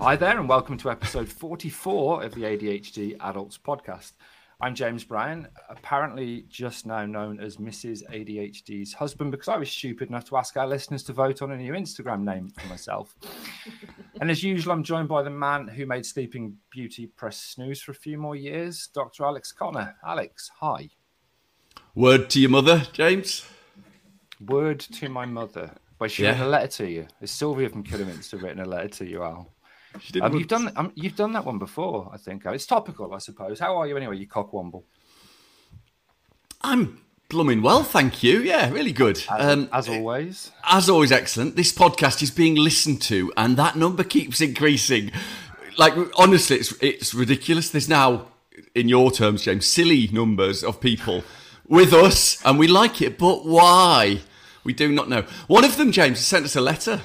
Hi there, and welcome to episode 44 of the ADHD Adults Podcast. I'm James Brown, apparently just now known as Mrs. ADHD's husband, because I was stupid enough to ask our listeners to vote on a new Instagram name for myself. and as usual, I'm joined by the man who made Sleeping Beauty press snooze for a few more years, Dr. Alex Conner. Alex, hi. Word to your mother, James. Word to my mother. Wait, she yeah. written a letter to you. Is Sylvia from Kidderminster written a letter to you, Al? Um, you've done um, you've done that one before, I think. It's topical, I suppose. How are you anyway, you cockwomble? I'm blooming well, thank you. Yeah, really good. As, um, as, always. As always, excellent. This podcast is being listened to, and that number keeps increasing. Like honestly, it's it's ridiculous. There's now, in your terms, James, silly numbers of people with us, and we like it. But why? We do not know. One of them, James, sent us a letter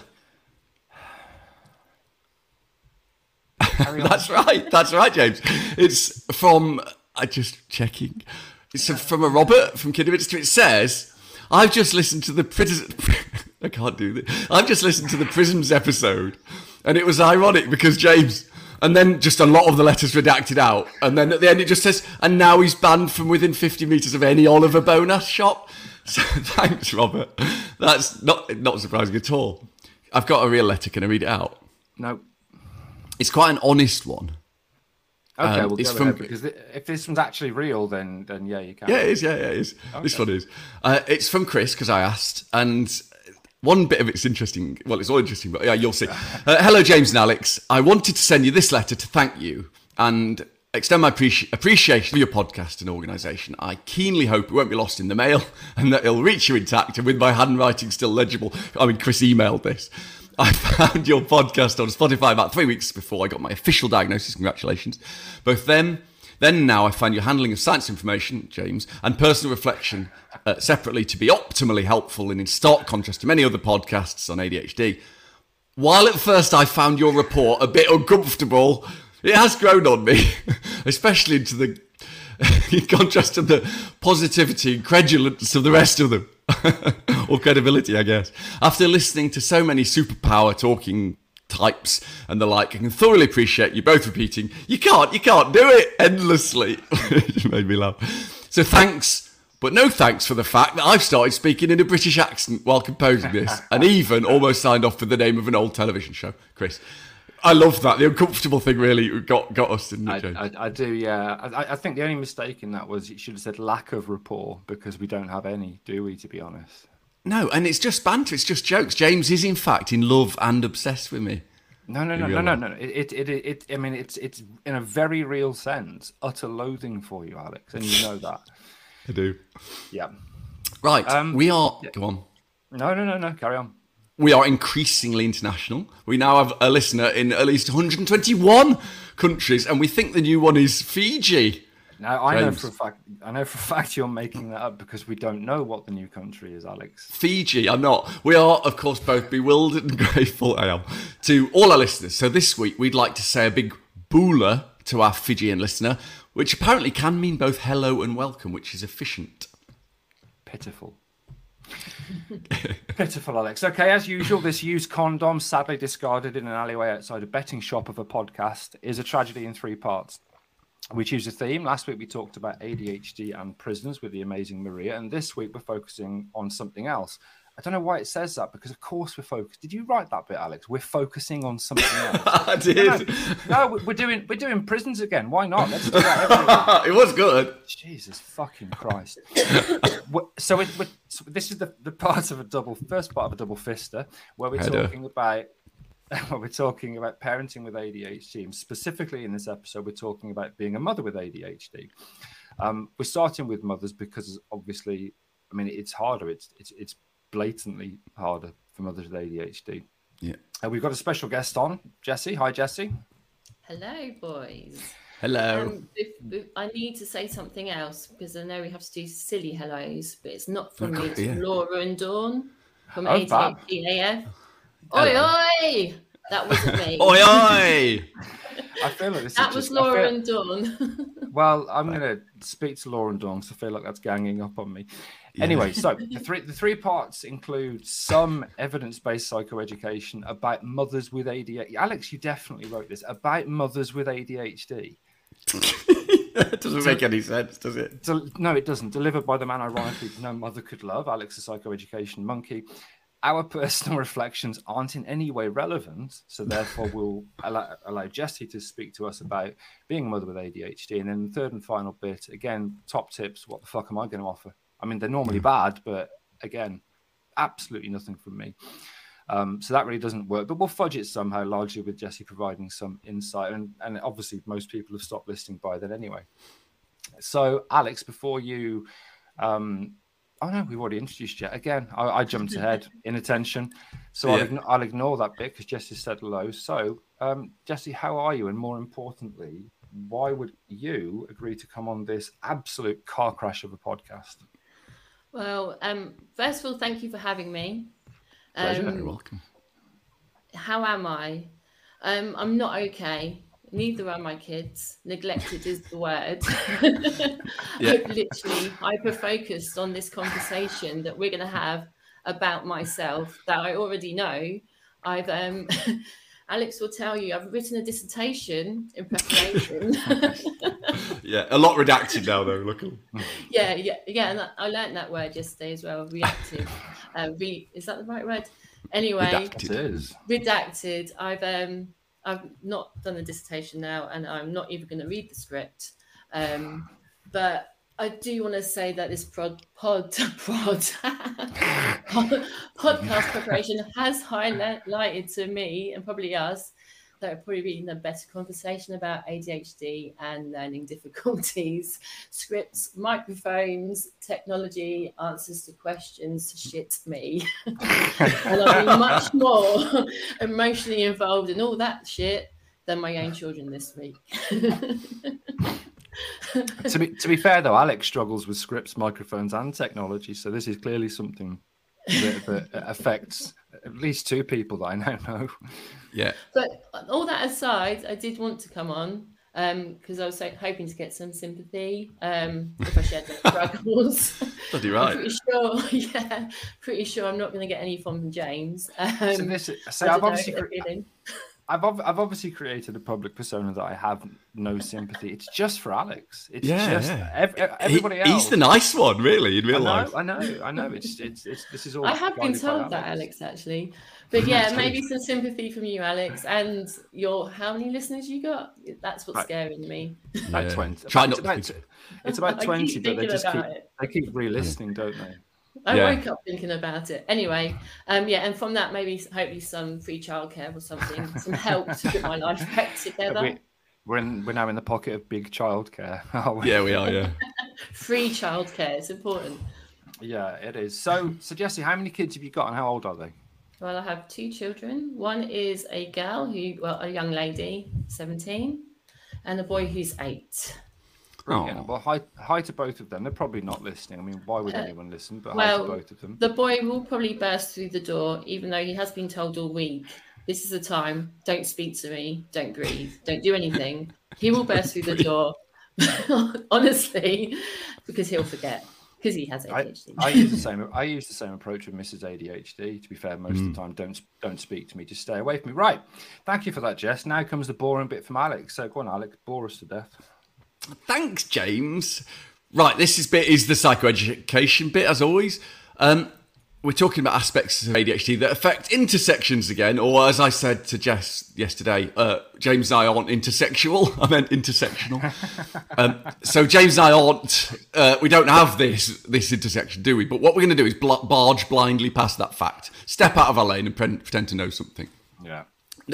that's right. That's right, James. It's from I just checking. It's from a Robert from Kidderminster. It says, "I've just listened to the prison. I can't do this. I've just listened to the prisms episode, and it was ironic because James." And then just a lot of the letters redacted out. And then at the end it just says, and now he's banned from within 50 metres of any Oliver Bonas shop. So thanks, Robert. That's not not surprising at all. I've got a real letter. Can I read it out? No. It's quite an honest one. Okay, um, we'll it's from, because if this one's actually real, then then yeah, you can. Yeah, it is. Yeah, yeah, it is. Okay. This one is. Uh, it's from Chris because I asked, and one bit of it's interesting. Well, it's all interesting, but yeah, you'll see. Uh, hello, James and Alex. I wanted to send you this letter to thank you and extend my appreci- appreciation for your podcast and organisation. I keenly hope it won't be lost in the mail and that it'll reach you intact and with my handwriting still legible. I mean, Chris emailed this. I found your podcast on Spotify about three weeks before I got my official diagnosis. Congratulations. Both then, then now, I find your handling of science information, James, and personal reflection uh, separately to be optimally helpful and in stark contrast to many other podcasts on ADHD. While at first I found your report a bit uncomfortable, it has grown on me, especially the in contrast to the positivity and credulence of the rest of them. or credibility, I guess. After listening to so many superpower talking types and the like, I can thoroughly appreciate you both repeating, you can't, you can't do it endlessly. it made me laugh. So thanks, but no thanks for the fact that I've started speaking in a British accent while composing this, and even almost signed off for the name of an old television show. Chris, I love that. The uncomfortable thing really got got us, didn't it, I, I, I, do, yeah. I, I, think the only mistake in that was you should have said lack of rapport because we don't have any, do we? To be honest. No, and it's just banter. It's just jokes. James is in fact in love and obsessed with me. No, no, no, no, no, no. It, it, it, it, I mean, it's, it's in a very real sense, utter loathing for you, Alex, and you know that. I do. Yeah. Right. Um, we are. Go on. No, no, no, no. Carry on we are increasingly international. We now have a listener in at least 121 countries, and we think the new one is Fiji. Now I James. know for a fact. I know for a fact you're making that up because we don't know what the new country is, Alex. Fiji. I'm not. We are, of course, both bewildered and grateful. I am to all our listeners. So this week we'd like to say a big bula to our Fijian listener, which apparently can mean both hello and welcome, which is efficient. Pitiful. Pitiful, Alex. Okay, as usual, this used condom, sadly discarded in an alleyway outside a betting shop of a podcast, is a tragedy in three parts. We choose a theme. Last week we talked about ADHD and prisoners with the amazing Maria, and this week we're focusing on something else. I don't know why it says that because, of course, we're focused. Did you write that bit, Alex? We're focusing on something else. I did. No, no, we're doing we're doing prisons again. Why not? Let's do that. it was good. Jesus fucking Christ. so, it, so, this is the, the part of a double first part of a double fister where we're talking about where we're talking about parenting with ADHD. And specifically in this episode, we're talking about being a mother with ADHD. Um, we're starting with mothers because obviously, I mean, it's harder. It's it's it's blatantly harder for mothers with ADHD. Yeah. Uh, we've got a special guest on, Jesse. Hi, Jesse. Hello, boys. Hello. Um, if, if I need to say something else because I know we have to do silly hellos, but it's not from me. It's yeah. Laura and Dawn from oh, ADHD AF. Oi, oi! That wasn't me. oi, oi! I feel like this that is was just, Laura feel- and Dawn. Well, I'm going to speak to Laura and Dawn 'cause I feel like that's ganging up on me. Anyway, so the three the three parts include some evidence-based psychoeducation about mothers with ADHD. Alex, you definitely wrote this about mothers with ADHD. that doesn't make any sense, does it? Del- no, it doesn't. Delivered by the man ironically no mother could love, Alex, the psychoeducation monkey. Our personal reflections aren't in any way relevant, so therefore we'll allow, allow Jessie to speak to us about being a mother with ADHD. And then the third and final bit, again, top tips. What the fuck am I going to offer? I mean, they're normally bad, but again, absolutely nothing from me. Um, so that really doesn't work, but we'll fudge it somehow, largely with Jesse providing some insight. And, and obviously, most people have stopped listening by then anyway. So, Alex, before you, um, oh no, we've already introduced you again. I, I jumped ahead in attention, so I'll, ign- I'll ignore that bit because Jesse said hello. So, um, Jesse, how are you? And more importantly, why would you agree to come on this absolute car crash of a podcast? well, um, first of all, thank you for having me. Pleasure. Um, You're welcome. how am I? Um, I'm not okay. Neither are my kids. Neglected is the word. Yeah. I've literally hyper focused on this conversation that we're going to have about myself that I already know. I've um, Alex will tell you I've written a dissertation in preparation. Yeah, a lot redacted now, though. Look. yeah, yeah, yeah. And I- I learned that word yesterday as well. Reactive. uh, re- is that the right word? Anyway, Redacted. It is. redacted. I've um I've not done a dissertation now, and I'm not even going to read the script. Um, but I do want to say that this prod pod prod podcast preparation has highlighted to me and probably us that we're probably reading a better conversation about ADHD and learning difficulties, scripts, microphones, technology, answers to questions. Shit me and I'll be much more emotionally involved in all that shit than my own children this week. to be to be fair though, Alex struggles with scripts, microphones, and technology. So this is clearly something that, that affects at least two people that I now know. Yeah. but all that aside, I did want to come on because I was so, hoping to get some sympathy um, if I shared my struggles. Bloody I'm right. pretty sure, yeah, pretty sure I'm not going to get any from James. Um, So this, so I I've don't know, obviously, get a cre- feeling. I've, ob- I've obviously created a public persona that I have no sympathy. It's just for Alex. It's Yeah, just yeah. ev- ev- He- everybody else. he's the nice one, really, in I know, life. I know, I know. It's, it's, it's this is all. I have been guided by told that, Alex, actually. But yeah, maybe some sympathy from you, Alex, and your how many listeners you got? That's what's Right. scaring me. About Yeah. twenty. Try it's not to about, think- It's about twenty, but they just keep it. they keep re-listening, don't they? I Yeah. woke up thinking about it. Anyway, um, yeah, and from that, maybe hopefully some free childcare or something, some help to put my life back together. We, we're in, we're now in the pocket of big childcare. are we? Yeah, we are, yeah. Free childcare, it's important. Yeah, it is. So, so Jesse, how many kids have you got, and how old are they? Well, I have two children. One is a girl who, well, a young lady, 17, and a boy who's eight. Brilliant. Aw. Well, hi, hi to both of them. They're probably not listening. I mean, why would Uh, anyone listen? But hi well, to both of them. The boy will probably burst through the door, even though he has been told all week, this is the time, don't speak to me, don't breathe, don't do anything. He will burst through the door, honestly, because he'll forget, because he has I, ADHD. I use the same. I use the same approach with Mrs. ADHD. To be fair, most Hmm. of the time, don't don't speak to me. Just stay away from me. Right. Thank you for that, Jess. Now comes the boring bit from Alex. So go on, Alex. Bore us to death. Thanks, James. Right, this is bit is the psychoeducation bit, as always. Um, we're talking about aspects of ADHD that affect intersections again, or as I said to Jess yesterday, uh, James and I aren't intersexual. I meant intersectional. um, so James and I aren't. Uh, we don't have this this intersection, do we? But what we're going to do is bl- barge blindly past that fact, step out of our lane, and pre- pretend to know something. Yeah.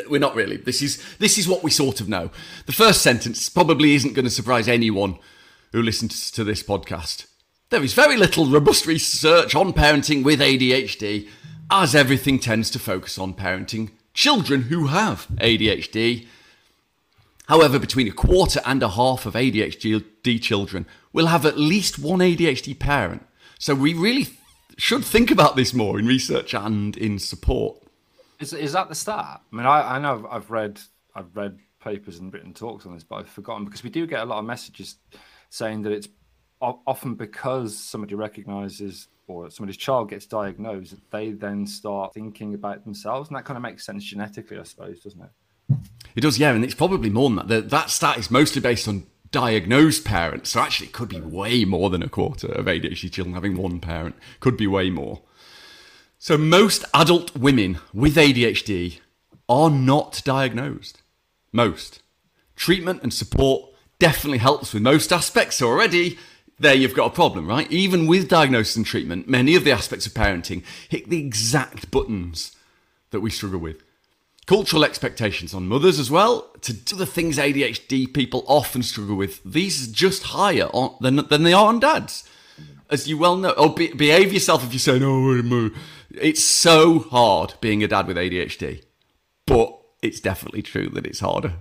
We're not really. This is this is what we sort of know. The first sentence probably isn't going to surprise anyone who listens to this podcast. There is very little robust research on parenting with ADHD, as everything tends to focus on parenting children who have ADHD. However, between a quarter and a half of ADHD children will have at least one ADHD parent. So we really should think about this more in research and in support. Is, is that the start? I mean, I, I know I've read I've read papers and written talks on this, but I've forgotten because we do get a lot of messages saying that it's often because somebody recognizes or somebody's child gets diagnosed, they then start thinking about themselves, and that kind of makes sense genetically, I suppose, doesn't it? It does, yeah, and it's probably more than that. The, that stat is mostly based on diagnosed parents, so actually it could be way more than a quarter of ADHD children having one parent. Could be way more. So most adult women with ADHD are not diagnosed. Most. Treatment and support definitely helps with most aspects. Already there you've got a problem, right? Even with diagnosis and treatment, many of the aspects of parenting hit the exact buttons that we struggle with. Cultural expectations on mothers as well, to do the things ADHD people often struggle with, these are just higher on, than, than they are on dads. As you well know, oh, be, behave yourself if you're saying, oh, it's so hard being a dad with ADHD. But it's definitely true that it's harder.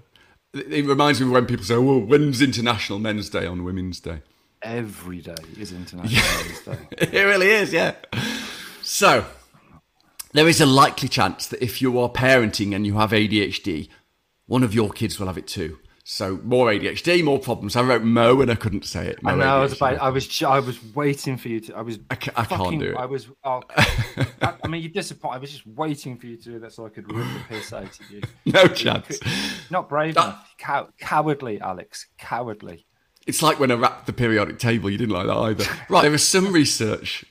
It reminds me of when people say, well, when's International Men's Day on Women's Day? Every day is International Men's Day. it really is, yeah. So, there is a likely chance that if you are parenting and you have ADHD, one of your kids will have it too. So more ADHD, more problems. I wrote Mo and I couldn't say it. Mo I know. I was about. I was. I was waiting for you to. I was. I, fucking, can't do it. I was. Oh, I, I, mean, you're disappointed. I was just waiting for you to do that so I could rip the piss out of you. No chance. Could, not brave that, enough. Cow- cowardly, Alex. Cowardly. It's like when I wrapped the periodic table. You didn't like that either. Right. There was some research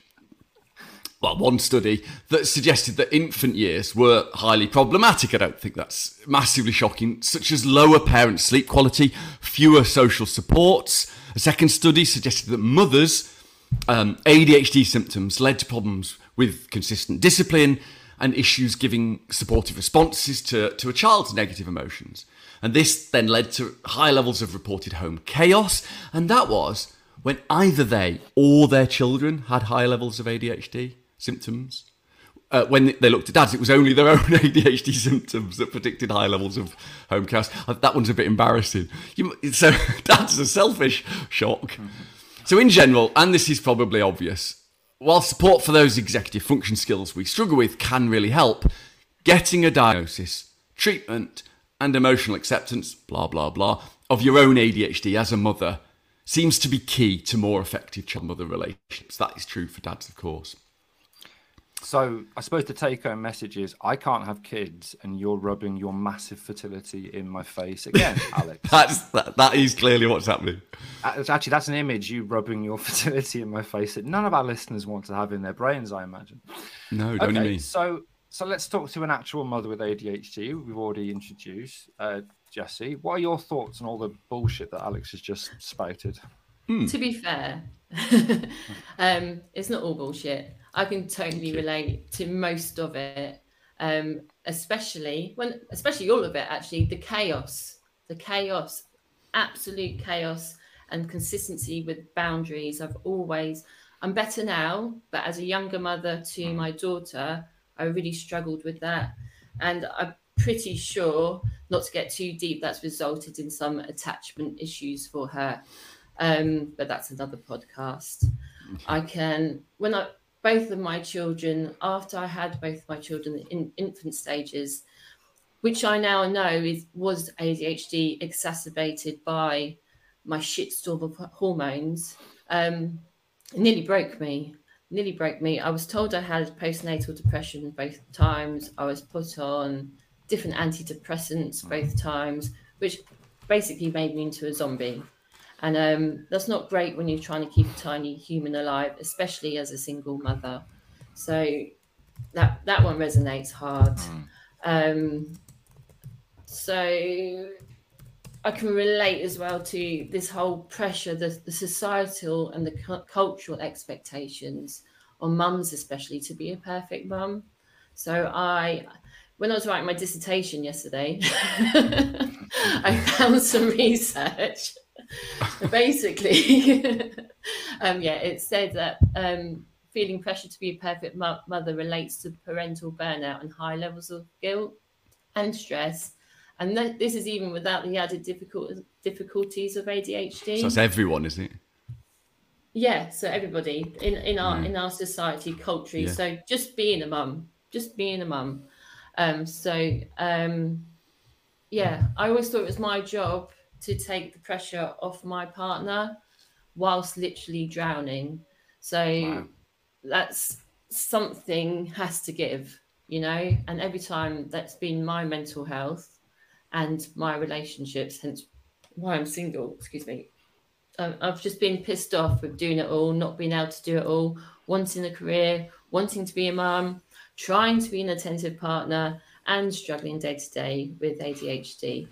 well, one study that suggested that infant years were highly problematic. I don't think that's massively shocking, such as lower parent sleep quality, fewer social supports. A second study suggested that mothers' um, ADHD symptoms led to problems with consistent discipline and issues giving supportive responses to, to a child's negative emotions. And this then led to high levels of reported home chaos, and that was when either they or their children had high levels of ADHD symptoms. Uh, when they looked at dads, it was only their own ADHD symptoms that predicted high levels of home chaos. Uh, that one's a bit embarrassing. You, so dads a selfish shock. So in general, and this is probably obvious, while support for those executive function skills we struggle with can really help, getting a diagnosis, treatment, and emotional acceptance, blah blah blah, of your own ADHD as a mother seems to be key to more effective child-mother relationships. That is true for dads, of course. So I suppose the take-home message is: I can't have kids, and you're rubbing your massive fertility in my face again, Alex. that's that, that is clearly what's happening. Uh, actually, that's an image you rubbing your fertility in my face that none of our listeners want to have in their brains. I imagine. No, don't okay, me. So, so let's talk to an actual mother with ADHD. We've already introduced uh, Jessie. What are your thoughts on all the bullshit that Alex has just spouted? Hmm. To be fair, um, it's not all bullshit. I can totally relate to most of it, um, especially when, especially all of it. Actually, the chaos, the chaos, absolute chaos, and consistency with boundaries. I've always, I'm better now, but as a younger mother to mm. my daughter, I really struggled with that, and I'm pretty sure, not to get too deep, that's resulted in some attachment issues for her. Um, but that's another podcast. I can when I both of my children, after I had both my children in infant stages, which I now know is was ADHD exacerbated by my shitstorm of hormones, um, nearly broke me. Nearly broke me. I was told I had postnatal depression both times. I was put on different antidepressants both times, which basically made me into a zombie. And um, that's not great when you're trying to keep a tiny human alive, especially as a single mother. So that that one resonates hard. Mm. Um, so I can relate as well to this whole pressure, the, the societal and the cu- cultural expectations on mums, especially to be a perfect mum. So I, when I was writing my dissertation yesterday, I found some research basically, um, yeah, it said that um, feeling pressure to be a perfect mo- mother relates to parental burnout and high levels of guilt and stress. And th- this is even without the added difficult- difficulties of ADHD. So that's everyone, isn't it? Yeah, so everybody in, in our mm. in our society, culture. Yeah. So just being a mum, just being a mum. Um, so um, yeah, I always thought it was my job to take the pressure off my partner whilst literally drowning. So wow. that's something has to give, you know, and every time that's been my mental health and my relationships, hence why I'm single, excuse me. Um, I've just been pissed off with doing it all, not being able to do it all, wanting a career, wanting to be a mum, trying to be an attentive partner, and struggling day to day with ADHD.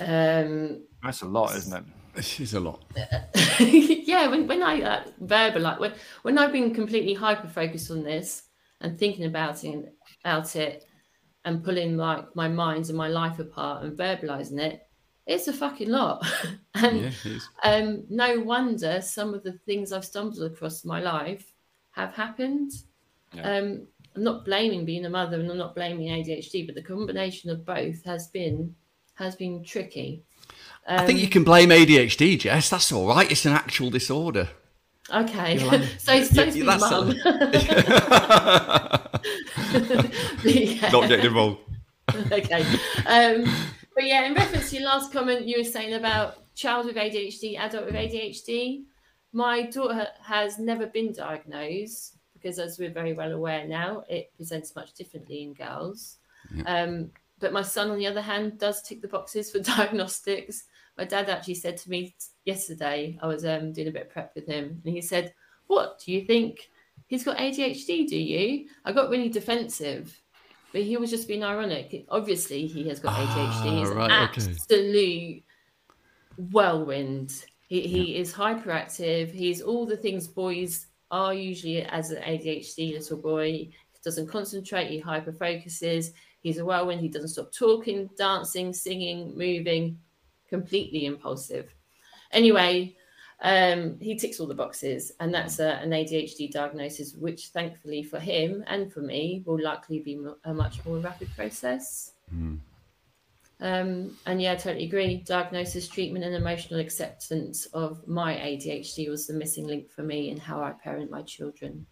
Um, That's a lot, isn't it? It is a lot. yeah, when, when I uh, verbalize, when, when I've been completely hyper focused on this and thinking about it, about it and pulling like my mind and my life apart and verbalizing it, it's a fucking lot. and yeah, um, no wonder some of the things I've stumbled across in my life have happened. Yeah. Um, I'm not blaming being a mother and I'm not blaming ADHD, but the combination of both has been has been tricky. Um, I think you um, can blame ADHD, Jess. That's all right. It's an actual disorder. Okay, like, so so yeah, that's mum. yeah. Not getting involved. okay, um, but yeah, in reference to your last comment, you were saying about child with ADHD, adult with ADHD. My daughter has never been diagnosed because, as we're very well aware now, it presents much differently in girls. Yeah. Um, but my son, on the other hand, does tick the boxes for diagnostics. My dad actually said to me yesterday, I was um, doing a bit of prep with him, and he said, What do you think? He's got ADHD, do you? I got really defensive, but he was just being ironic. Obviously, he has got ADHD. Ah, He's right, absolute okay. whirlwind. He, he yeah. is hyperactive. He's all the things boys are usually as an ADHD little boy. He doesn't concentrate, he hyper focuses. He's a whirlwind. He doesn't stop talking, dancing, singing, moving, completely impulsive. Anyway, um, he ticks all the boxes, and that's a, an ADHD diagnosis, which thankfully for him and for me will likely be a much more rapid process. Mm. Um, and yeah, I totally agree. Diagnosis, treatment, and emotional acceptance of my ADHD was the missing link for me in how I parent my children.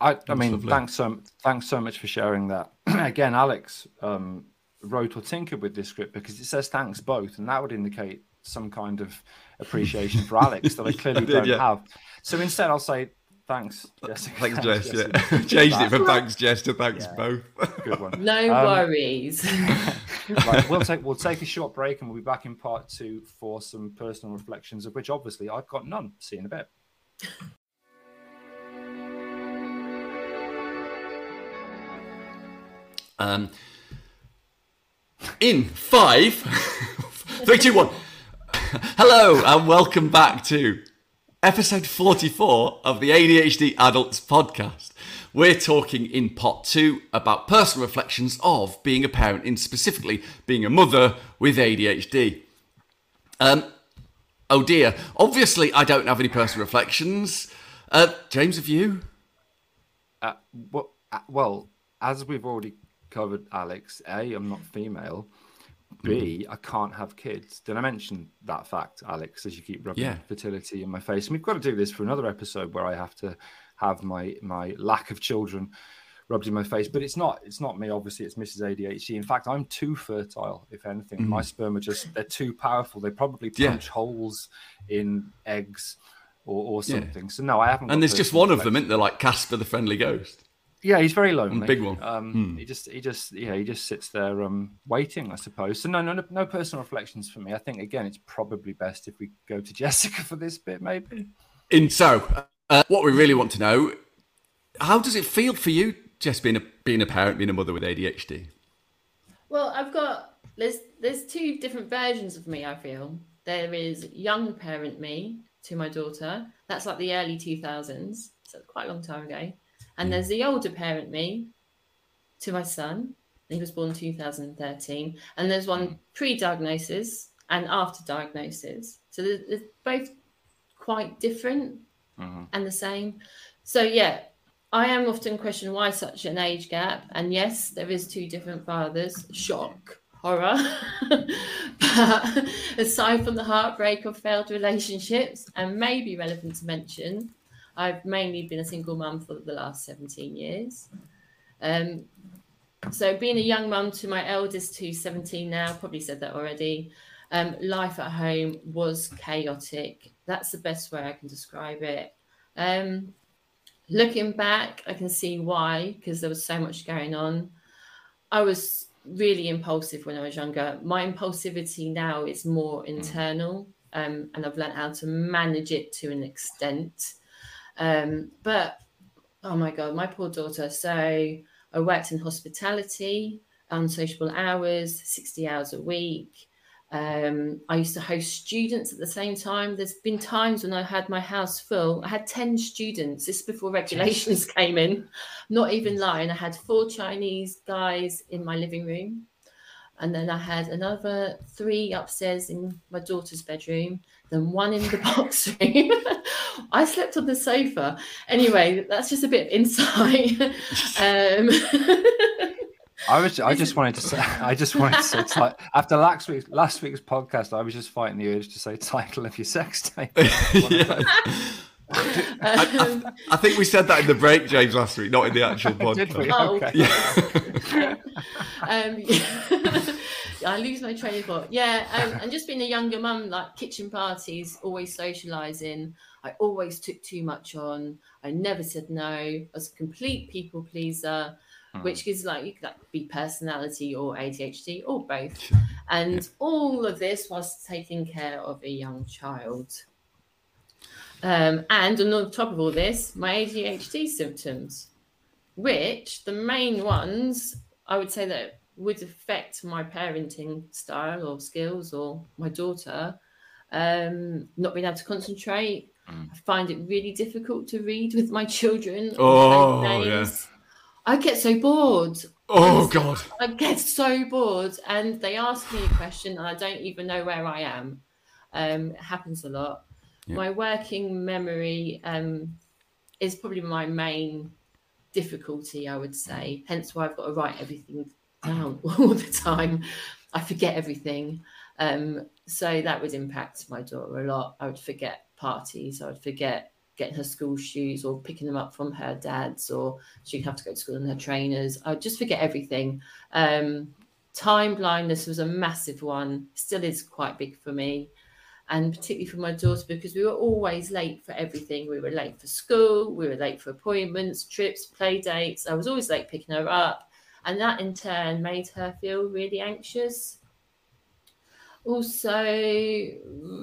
I, I mean, lovely. thanks so thanks so much for sharing that. Again, Alex um, wrote or tinkered with this script because it says thanks both, and that would indicate some kind of appreciation for Alex that I clearly did, don't yeah. have. So instead, I'll say thanks, Jessica. Thanks, Jess. Jessica. Yeah, changed it from thanks, Jess, to thanks yeah. both. Good one. No um, worries. right, we'll take we'll take a short break, and we'll be back in part two for some personal reflections, of which obviously I've got none. See you in a bit. Um, in five, three, two, one. Hello, and welcome back to episode 44 of the ADHD Adults podcast. We're talking in pot two about personal reflections of being a parent, in specifically being a mother with ADHD. Um, oh dear, obviously, I don't have any personal reflections. Uh, James, have you? Uh, well, uh, well, as we've already covered Alex. A, I'm not female. B, mm-hmm. I can't have kids. Did I mention that fact, Alex, as you keep rubbing yeah. fertility in my face? And we've got to do this for another episode where I have to have my my lack of children rubbed in my face. But it's not it's not me, obviously, it's Mrs. ADHD. In fact, I'm too fertile, if anything. Mm. My sperm are just they're too powerful. They probably punch yeah. holes in eggs or, or something. Yeah. So no, I haven't. And there's just one of them, isn't there? Like Casper the Friendly Ghost. Yeah, he's very lonely. Big one. Um, hmm. He just, he just, yeah, he just sits there, um, waiting, I suppose. So no, no, no, personal reflections for me. I think again, it's probably best if we go to Jessica for this bit, maybe. In so, uh, what we really want to know: how does it feel for you, Jess, being a being a parent, being a mother with ADHD? Well, I've got there's there's two different versions of me. I feel there is young parent me to my daughter. That's like the early two thousands, so quite a long time ago and there's the older parent me to my son. He was born 2013. And there's one mm. pre diagnosis and after diagnosis. So they're, they're both quite different mm-hmm. and the same. So, yeah, I am often questioned why such an age gap. And yes, there is two different fathers. Shock, horror. but aside from the heartbreak of failed relationships, and maybe relevant to mention, I've mainly been a single mum for the last 17 years. Um, so being a young mum to my eldest, who's 17 now, probably said that already. Um, life at home was chaotic. That's the best way I can describe it. Um, looking back, I can see why because there was so much going on. I was really impulsive when I was younger. My impulsivity now is more hmm. internal, um, and I've learned how to manage it to an extent. Um, but oh my god, my poor daughter. So I worked in hospitality, unsociable hours, sixty hours a week. Um, I used to host students at the same time. There's been times when I had my house full. I had 10 students. This before regulations came in. Not even lying. I had four Chinese guys in my living room. And then I had another three upstairs in my daughter's bedroom, then one in the box room. I slept on the sofa. Anyway, that's just a bit of insight. um, I was. I just wanted to say. I just wanted to say. T- after last week's last week's podcast, I was just fighting the urge to say title of your sex tape. I, I, I, think we said that in the break, James, last week, not in the actual podcast. Oh, okay. Yeah. um, yeah. I lose my train of thought. Yeah, um, and just being a younger mum, like kitchen parties, always socialising. I always took too much on. I never said no. I was a complete people pleaser mm. which is like that could be personality or ADHD or both. And yeah. all of this was taking care of a young child. Um, and on top of all this, my ADHD symptoms, which the main ones I would say that would affect my parenting style or skills or my daughter, um, not being able to concentrate. Mm. I find it really difficult to read with my children. Oh, yeah. I get so bored. Oh God. I get so bored, and they ask me a question, and I don't even know where I am. Um, it happens a lot. Yeah. My working memory um, is probably my main difficulty, I would say. Hence why I've got to write everything down all the time. I forget everything. Um, so that would impact my daughter a lot. I would forget parties. I would forget getting her school shoes or picking them up from her dad's, or she'd have to go to school in her trainers. I would just forget everything. Um, time blindness was a massive one, still is quite big for me. And particularly for my daughter, because we were always late for everything. We were late for school, we were late for appointments, trips, play dates. I was always late picking her up. And that in turn made her feel really anxious also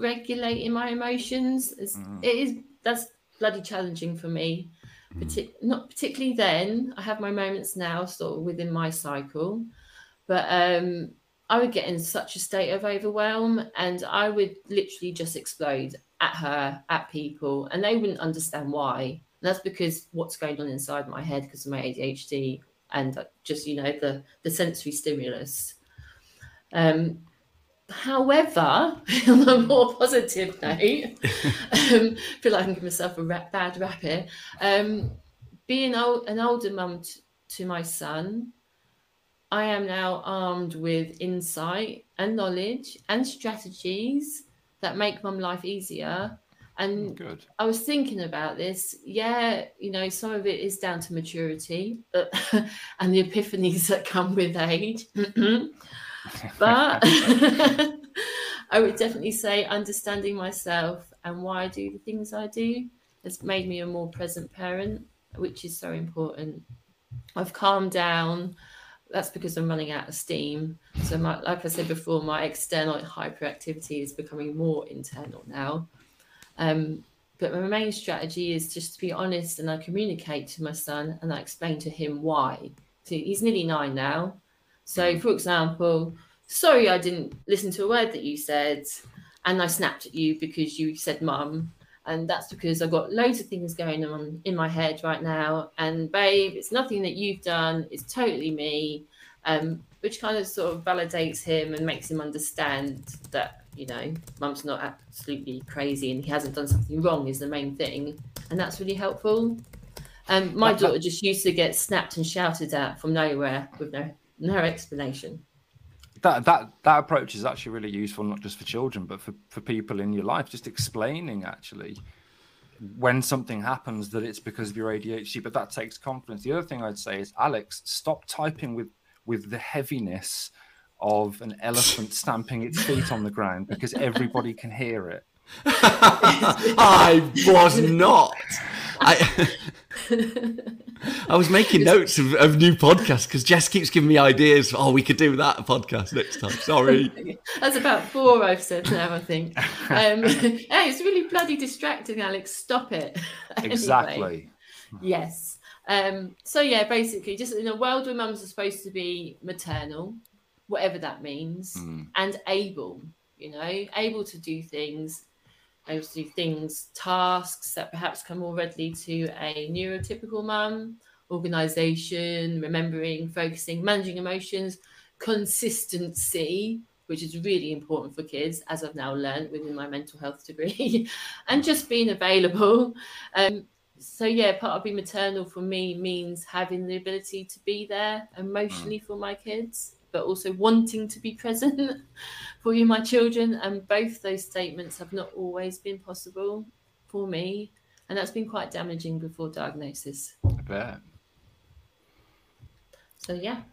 regulating my emotions mm. it is that's bloody challenging for me. Mm. Partic- not particularly then. I have my moments now, sort of within my cycle, but um, I would get in such a state of overwhelm, and I would literally just explode at her, at people, and they wouldn't understand why. And that's because what's going on inside my head because of my ADHD and just you know the the sensory stimulus. Um, However, on a more positive note, um, feel like I can give myself a rap, bad rap here. Um, being old, an older mum t- to my son, I am now armed with insight and knowledge and strategies that make mum life easier. And oh, Good. I was thinking about this. Yeah, you know, some of it is down to maturity and the epiphanies that come with age. but I would definitely say understanding myself and why I do the things I do has made me a more present parent, which is so important. I've calmed down. That's because I'm running out of steam. So, my, like I said before, my external hyperactivity is becoming more internal now. Um, but my main strategy is just to be honest and I communicate to my son and I explain to him why. So he's nearly nine now. So, mm. for example, sorry, I didn't listen to a word that you said, and I snapped at you because you said mum. And that's because I've got loads of things going on in my head right now. And babe, it's nothing that you've done, it's totally me. Um, which kind of sort of validates him and makes him understand that, you know, mum's not absolutely crazy and he hasn't done something wrong is the main thing. And that's really helpful. Um, my daughter just used to get snapped and shouted at from nowhere with no no explanation. That that that approach is actually really useful, not just for children, but for, for people in your life. Just explaining actually when something happens that it's because of your ADHD, but that takes confidence. The other thing I'd say is, Alex, stop typing with with the heaviness of an elephant stamping its feet on the ground because everybody can hear it. I was not. I, I was making notes of, of new podcasts because Jess keeps giving me ideas. Oh, we could do that podcast next time. Sorry. That's about four I've said now, I think. Um, hey, it's really bloody distracting, Alex. Stop it. Exactly. Yes. Um, so, yeah, basically, just in a world where mums are supposed to be maternal, whatever that means, mm. and able, you know, able to do things able to do things, tasks that perhaps come more readily to a neurotypical mum, organization, remembering, focusing, managing emotions, consistency, which is really important for kids, as I've now learned within my mental health degree, and just being available. Um, so yeah, part of being maternal for me means having the ability to be there emotionally for my kids but also wanting to be present for you, my children. And both those statements have not always been possible for me. And that's been quite damaging before diagnosis. I bet. So, yeah.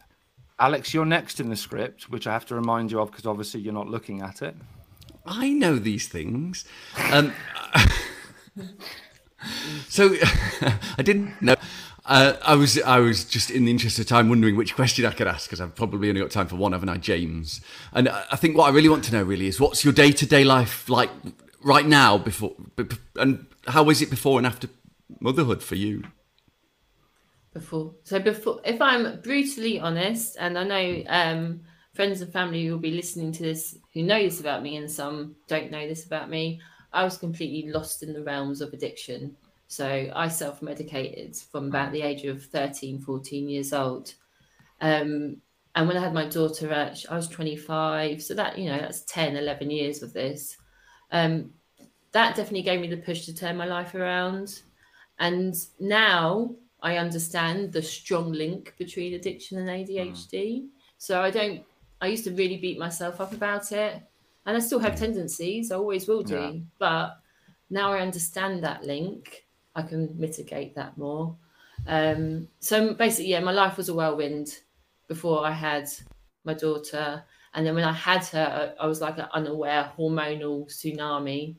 Alex, you're next in the script, which I have to remind you of because obviously you're not looking at it. I know these things. Um, so I didn't know. Uh, I was I was just in the interest of time wondering which question I could ask because I've probably only got time for one, haven't I, James? And I think what I really want to know really is what's your day to day life like right now before, and how is it before and after motherhood for you? Before, so before, if I'm brutally honest, and I know um, friends and family who will be listening to this who know this about me, and some don't know this about me. I was completely lost in the realms of addiction so I self medicated from about the age of 13, 14 years old. Um, and when I had my daughter, at, I was 25. So that, you know, that's 10, 11 years of this. Um, that definitely gave me the push to turn my life around. And now I understand the strong link between addiction and ADHD. Mm. So I don't, I used to really beat myself up about it. And I still have tendencies, I always will do. Yeah. But now I understand that link I can mitigate that more. Um, so basically, yeah, my life was a whirlwind before I had my daughter. And then when I had her, I was like an unaware hormonal tsunami.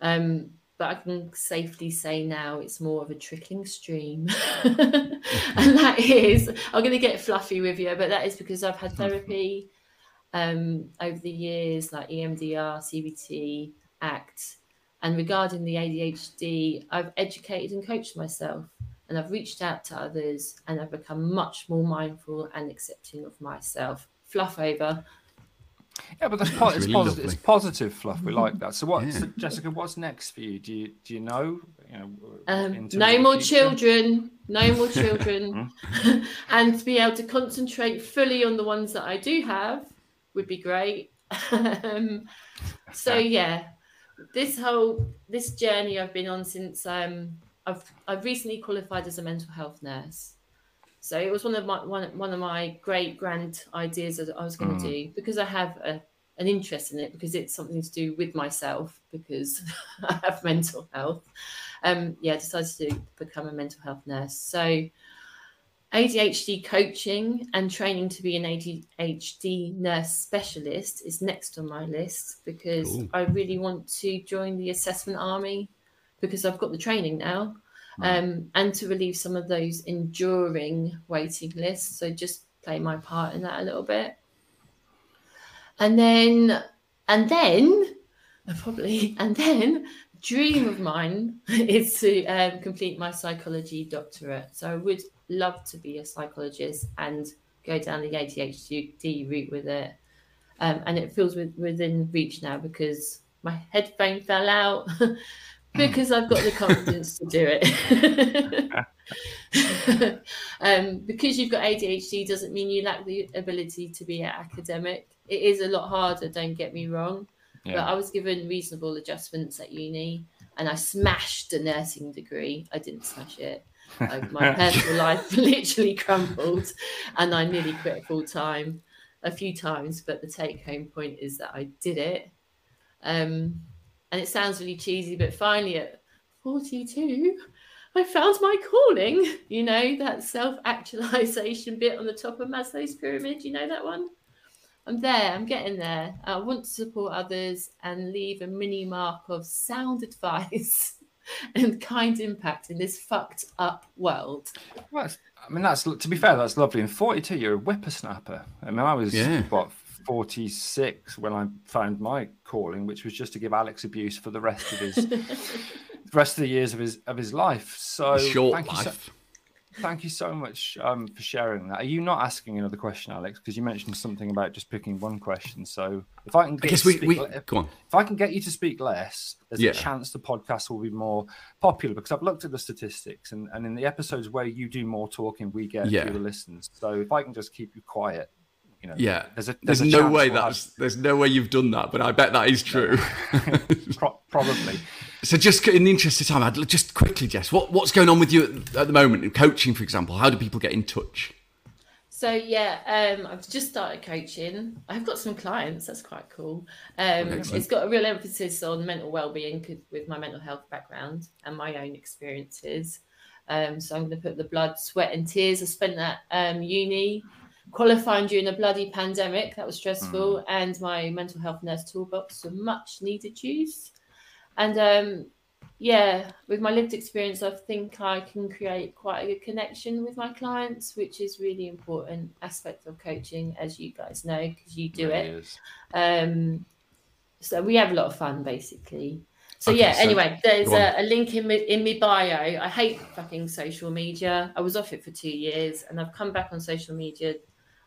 Um, but I can safely say now it's more of a trickling stream. and that is, I'm going to get fluffy with you, but that is because I've had therapy um, over the years, like EMDR, CBT, ACT, and regarding the ADHD, I've educated and coached myself and I've reached out to others and I've become much more mindful and accepting of myself. Fluff over. Yeah, but that's, po- it's, really positive, it's positive fluff. We like that. So, what, yeah. so Jessica? What's next for you? Do you do you know? You know, um, no more children. No more children, and to be able to concentrate fully on the ones that I do have would be great. um, so yeah, this whole this journey I've been on since um, I've I've recently qualified as a mental health nurse. So it was one of my one, one of my great grand ideas that I was going to mm. do because I have a, an interest in it because it's something to do with myself because I have mental health. Um, yeah, I decided to become a mental health nurse. So ADHD coaching and training to be an ADHD nurse specialist is next on my list because. I really want to join the assessment army because I've got the training now um, and to relieve some of those enduring waiting lists. So just play my part in that a little bit. And then, and then, probably, and then dream of mine is to um, complete my psychology doctorate. So I would love to be a psychologist and go down the ADHD route with it. Um, and it feels with, within reach now because my headphone fell out because I've got the confidence to do it. um, because you've got ADHD doesn't mean you lack the ability to be an academic. It is a lot harder, don't get me wrong. Yeah. But I was given reasonable adjustments at uni and I smashed a nursing degree. I didn't smash it. Like my personal life literally crumbled, and I nearly quit full time a few times. But the take home point is that I did it. Um, and it sounds really cheesy, but finally at 42. I found my calling. You know, that self actualization bit on the top of Maslow's pyramid. You know that one? I'm there, I'm getting there. I want to support others and leave a mini mark of sound advice and kind impact in this fucked up world. Well, I mean, that's to be fair, that's lovely. And 42, you're a whippersnapper. I mean, I was yeah. what 46 when I found my calling, which was just to give Alex abuse for the rest of his the rest of the years of his of his life. So short thank life. You so, thank you so much um, for sharing that. Are you not asking another question, Alex? Because you mentioned something about just picking one question. So if I can, get I guess we, we go on. If I can get you to speak less, there's yeah. a chance the podcast will be more popular. Because I've looked at the statistics, and, and in the episodes where you do more talking, we get yeah. fewer listens. So if I can just keep you quiet, you know, yeah. There's a there's, there's no way that's have... there's no way you've done that, but I bet that is true. Pro- probably. So, just in the interest of time, I'd just quickly, Jess, what, what's going on with you at, at the moment in coaching, for example? How do people get in touch? So yeah, um, I've just started coaching. I've got some clients. That's quite cool. Um, it's got a real emphasis on mental well-being with my mental health background and my own experiences. Um, so I'm going to put the blood, sweat, and tears. I spent that um, uni qualifying during a bloody pandemic. That was stressful, mm. and my mental health nurse toolbox, some much needed use. And um, yeah, with my lived experience, I think I can create quite a good connection with my clients, which is really important aspect of coaching, as you guys know, because you do it. it um, so we have a lot of fun, basically. So okay, yeah. So anyway, there's a, a, link in my, in my bio. I hate fucking social media. I was off it for two years, and I've come back on social media,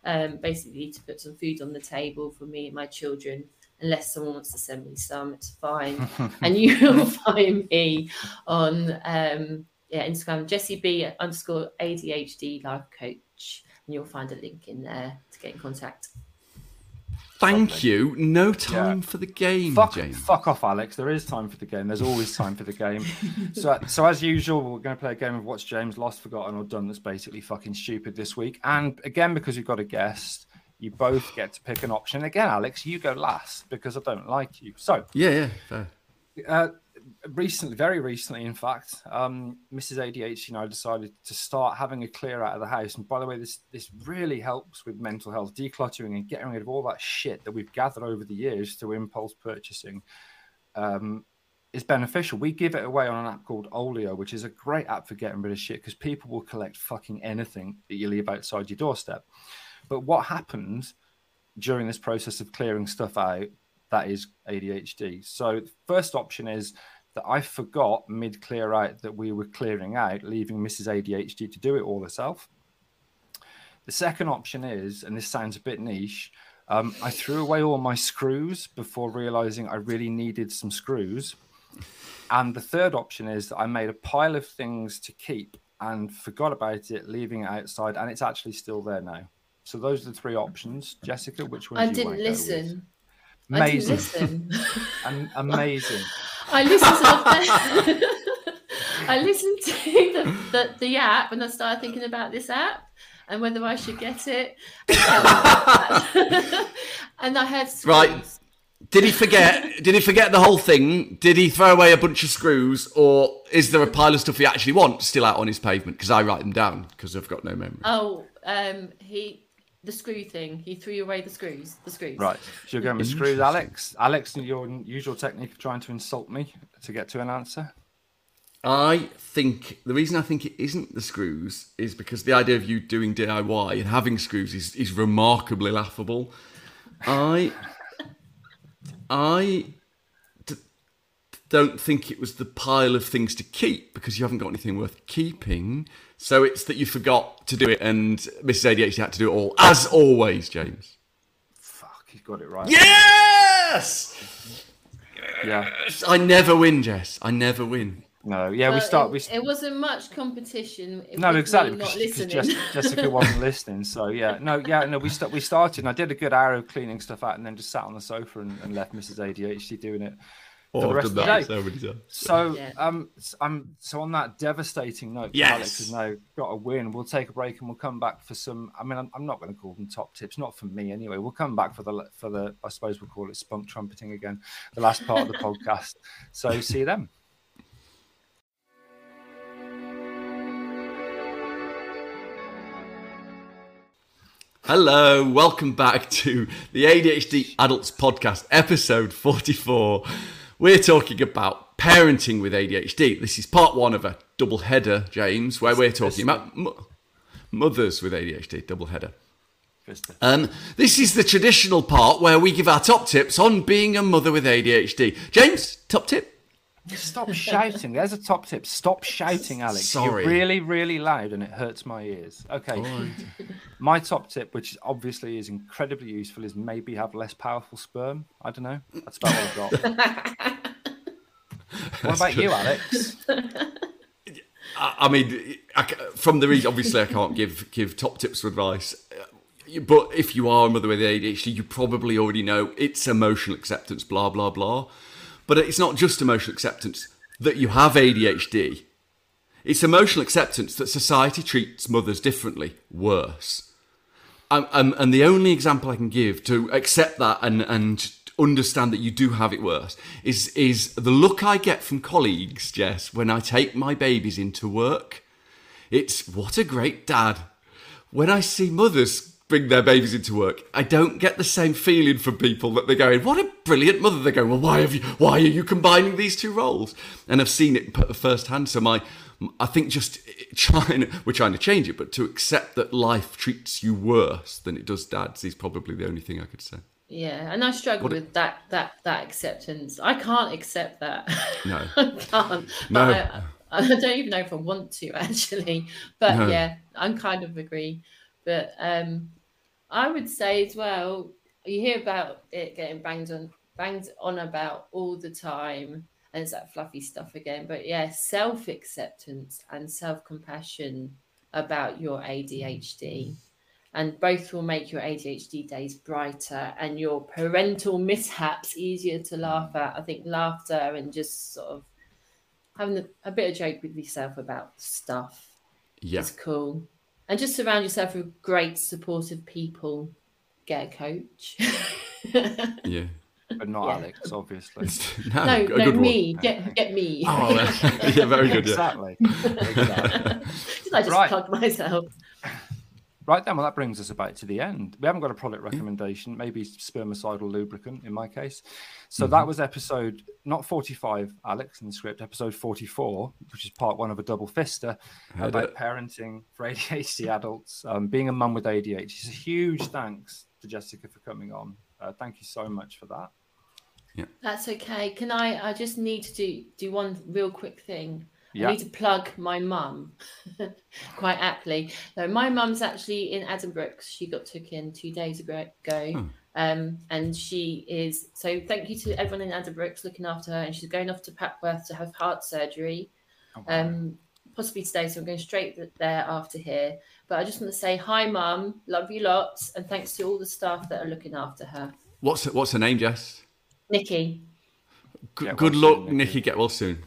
um, basically to put some food on the table for me and my children unless someone wants to send me some, it's fine. and you will find me on um, yeah, Instagram, Jessie B underscore ADHD life coach. And you'll find a link in there to get in contact. Thank you. No time yeah. for the game, fuck, James. Fuck off, Alex. There is time for the game. There's always time for the game. so, so as usual, we're going to play a game of what's James lost, forgotten, or done that's basically fucking stupid this week. And again, because we've got a guest, you both get to pick an option. Again, Alex, you go last because I don't like you. So yeah, yeah. Uh, recently, very recently, in fact, um, Mrs. ADHD and I decided to start having a clear out of the house. And by the way, this this really helps with mental health, decluttering and getting rid of all that shit that we've gathered over the years through impulse purchasing. Um, is beneficial. We give it away on an app called Olio, which is a great app for getting rid of shit because people will collect fucking anything that you leave outside your doorstep. But what happened during this process of clearing stuff out that is ADHD? So, the first option is that I forgot mid clear out that we were clearing out, leaving Mrs. ADHD to do it all herself. The second option is, and this sounds a bit niche, um, I threw away all my screws before realizing I really needed some screws. And the third option is that I made a pile of things to keep and forgot about it, leaving it outside, and it's actually still there now. So those are the three options. Jessica, which one? I didn't listen. Amazing. I didn't listen. amazing. I listened to the, I listened to the, the, the app and I started thinking about this app and whether I should get it. and I had screws. right. Did he forget? did he forget the whole thing? Did he throw away a bunch of screws, or is there a pile of stuff he actually wants still out on his pavement? Because I write them down because I've got no memory. Oh, um, he the screw thing. He threw away the screws. The screws. Right. So you're going with screws, Alex. Alex, your usual technique of trying to insult me to get to an answer. I think the reason I think it isn't the screws is because the idea of you doing DIY and having screws is, is remarkably laughable. I I d- don't think it was the pile of things to keep because you haven't got anything worth keeping. So it's that you forgot to do it, and Mrs. ADHD had to do it all, as always, James. Fuck, he's got it right. Yes! Yeah. I never win, Jess. I never win. No, yeah, we start. It, we... it wasn't much competition. No, exactly because, because Jessica wasn't listening. So yeah, no, yeah, no, we st- we started. and I did a good hour of cleaning stuff out, and then just sat on the sofa and, and left Mrs. ADHD doing it for the oh, rest of the day. So many times. So yeah. um, so on that devastating note, yes. Alex has now got a win. We'll take a break and we'll come back for some. I mean, I'm, I'm not going to call them top tips, not for me anyway. We'll come back for the for the. I suppose we'll call it spunk trumpeting again, the last part of the podcast. So see you then. Hello, welcome back to the ADHD Adults Podcast, episode 44. We're talking about parenting with ADHD. This is part one of a double header, James, where we're talking about mo- mothers with ADHD, double header. Um, this is the traditional part where we give our top tips on being a mother with ADHD. James, top tip? Stop shouting. There's a top tip. Stop shouting, Alex. Sorry. You're really, really loud and it hurts my ears. Okay. my top tip, which obviously is incredibly useful, is maybe have less powerful sperm. I don't know. That's about all I've got. what about you, Alex? I, I mean, I, from the reason, obviously, I can't give give top tips or advice. Uh, But if you are a mother with ADHD, you probably already know it's emotional acceptance, blah blah blah. But it's not just emotional acceptance that you have ADHD. It's emotional acceptance that society treats mothers differently, worse. Um, um, and the only example I can give to accept that and, and understand that you do have it worse is is the look I get from colleagues, Jess, when I take my babies into work. It's what a great dad. When I see mothers bring their babies into work, I don't get the same feeling from people that they're going, "What a brilliant mother!" They're going, "Well, why have you? Why are you combining these two roles?" And I've seen it firsthand. So my, I think just trying, we're trying to change it, but to accept that life treats you worse than it does dads is probably the only thing I could say. Yeah, and I struggle What- with that that that acceptance. I can't accept that. No. I can't. No. I, I don't even know if I want to actually. But No. yeah, I'm kind of agree. But um, I would say as well, you hear about it getting banged on banged on about all the time, and it's that fluffy stuff again. But yeah, self acceptance and self compassion about your ADHD and both will make your ADHD days brighter and your parental mishaps easier to laugh at. I think laughter and just sort of having a, a bit of joke with yourself about stuff Yeah. is cool. And just surround yourself with great, supportive people. Get a coach. Yeah. But not Yeah. Alex, obviously. No, no, a no, good one. me. Get get me. Oh, yeah, very good. Yeah. exactly. exactly. Did I just Right. plug myself? Right then, well, that brings us about to the end. We haven't got a product recommendation, maybe spermicidal lubricant in my case. So that was episode not 45, Alex, in the script, episode 44, which is part one of a double fister Heard about it. parenting for ADHD adults, um, being a mum with ADHD. So huge thanks to Jessica for coming on. Uh, thank you so much for that. Yeah. That's okay. Can I? I just need to do do one real quick thing. Yeah. I need to plug my mum quite aptly. So my mum's actually in Addenbrooke's. She got took in two days ago. Hmm. Um, and she is so thank you to everyone in Addenbrooke's looking after her. And she's going off to Papworth to have heart surgery. Oh, wow. Um, possibly today, so I'm going straight there after here. But I just want to say hi, mum. Love you lots, and thanks to all the staff that are looking after her. What's what's her name, Jess? Nikki, Good, good well luck, soon, Nikki. Nikki. Get well soon.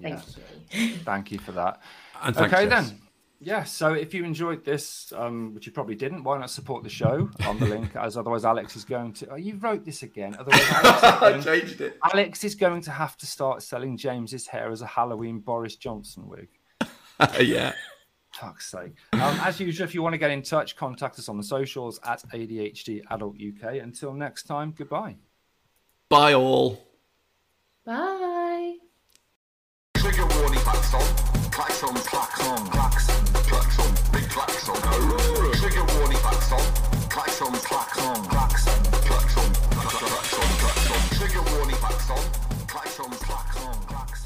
Thank Yes. you. Thank you for that. And okay Jess. then. Yeah, so if you enjoyed this, um, which you probably didn't, why not support the show on the link? As otherwise, Alex is going to. Oh, you wrote this again. Otherwise, Alex is, I going, changed it. Alex is going to have to start selling James's hair as a Halloween Boris Johnson wig. yeah. Fuck's sake. Um, as usual, if you want to get in touch, contact us on the socials at ADHD Adult UK. Until next time, goodbye. Bye all. Bye klaxon, klaxon, klaxon, klaxon, klaxon, big klaxon. Trigger warning klaxon, klaxon, klaxon, klaxon, klaxon, klaxon, klaxon. Trigger warning klaxon, klaxon, klaxon, klaxon.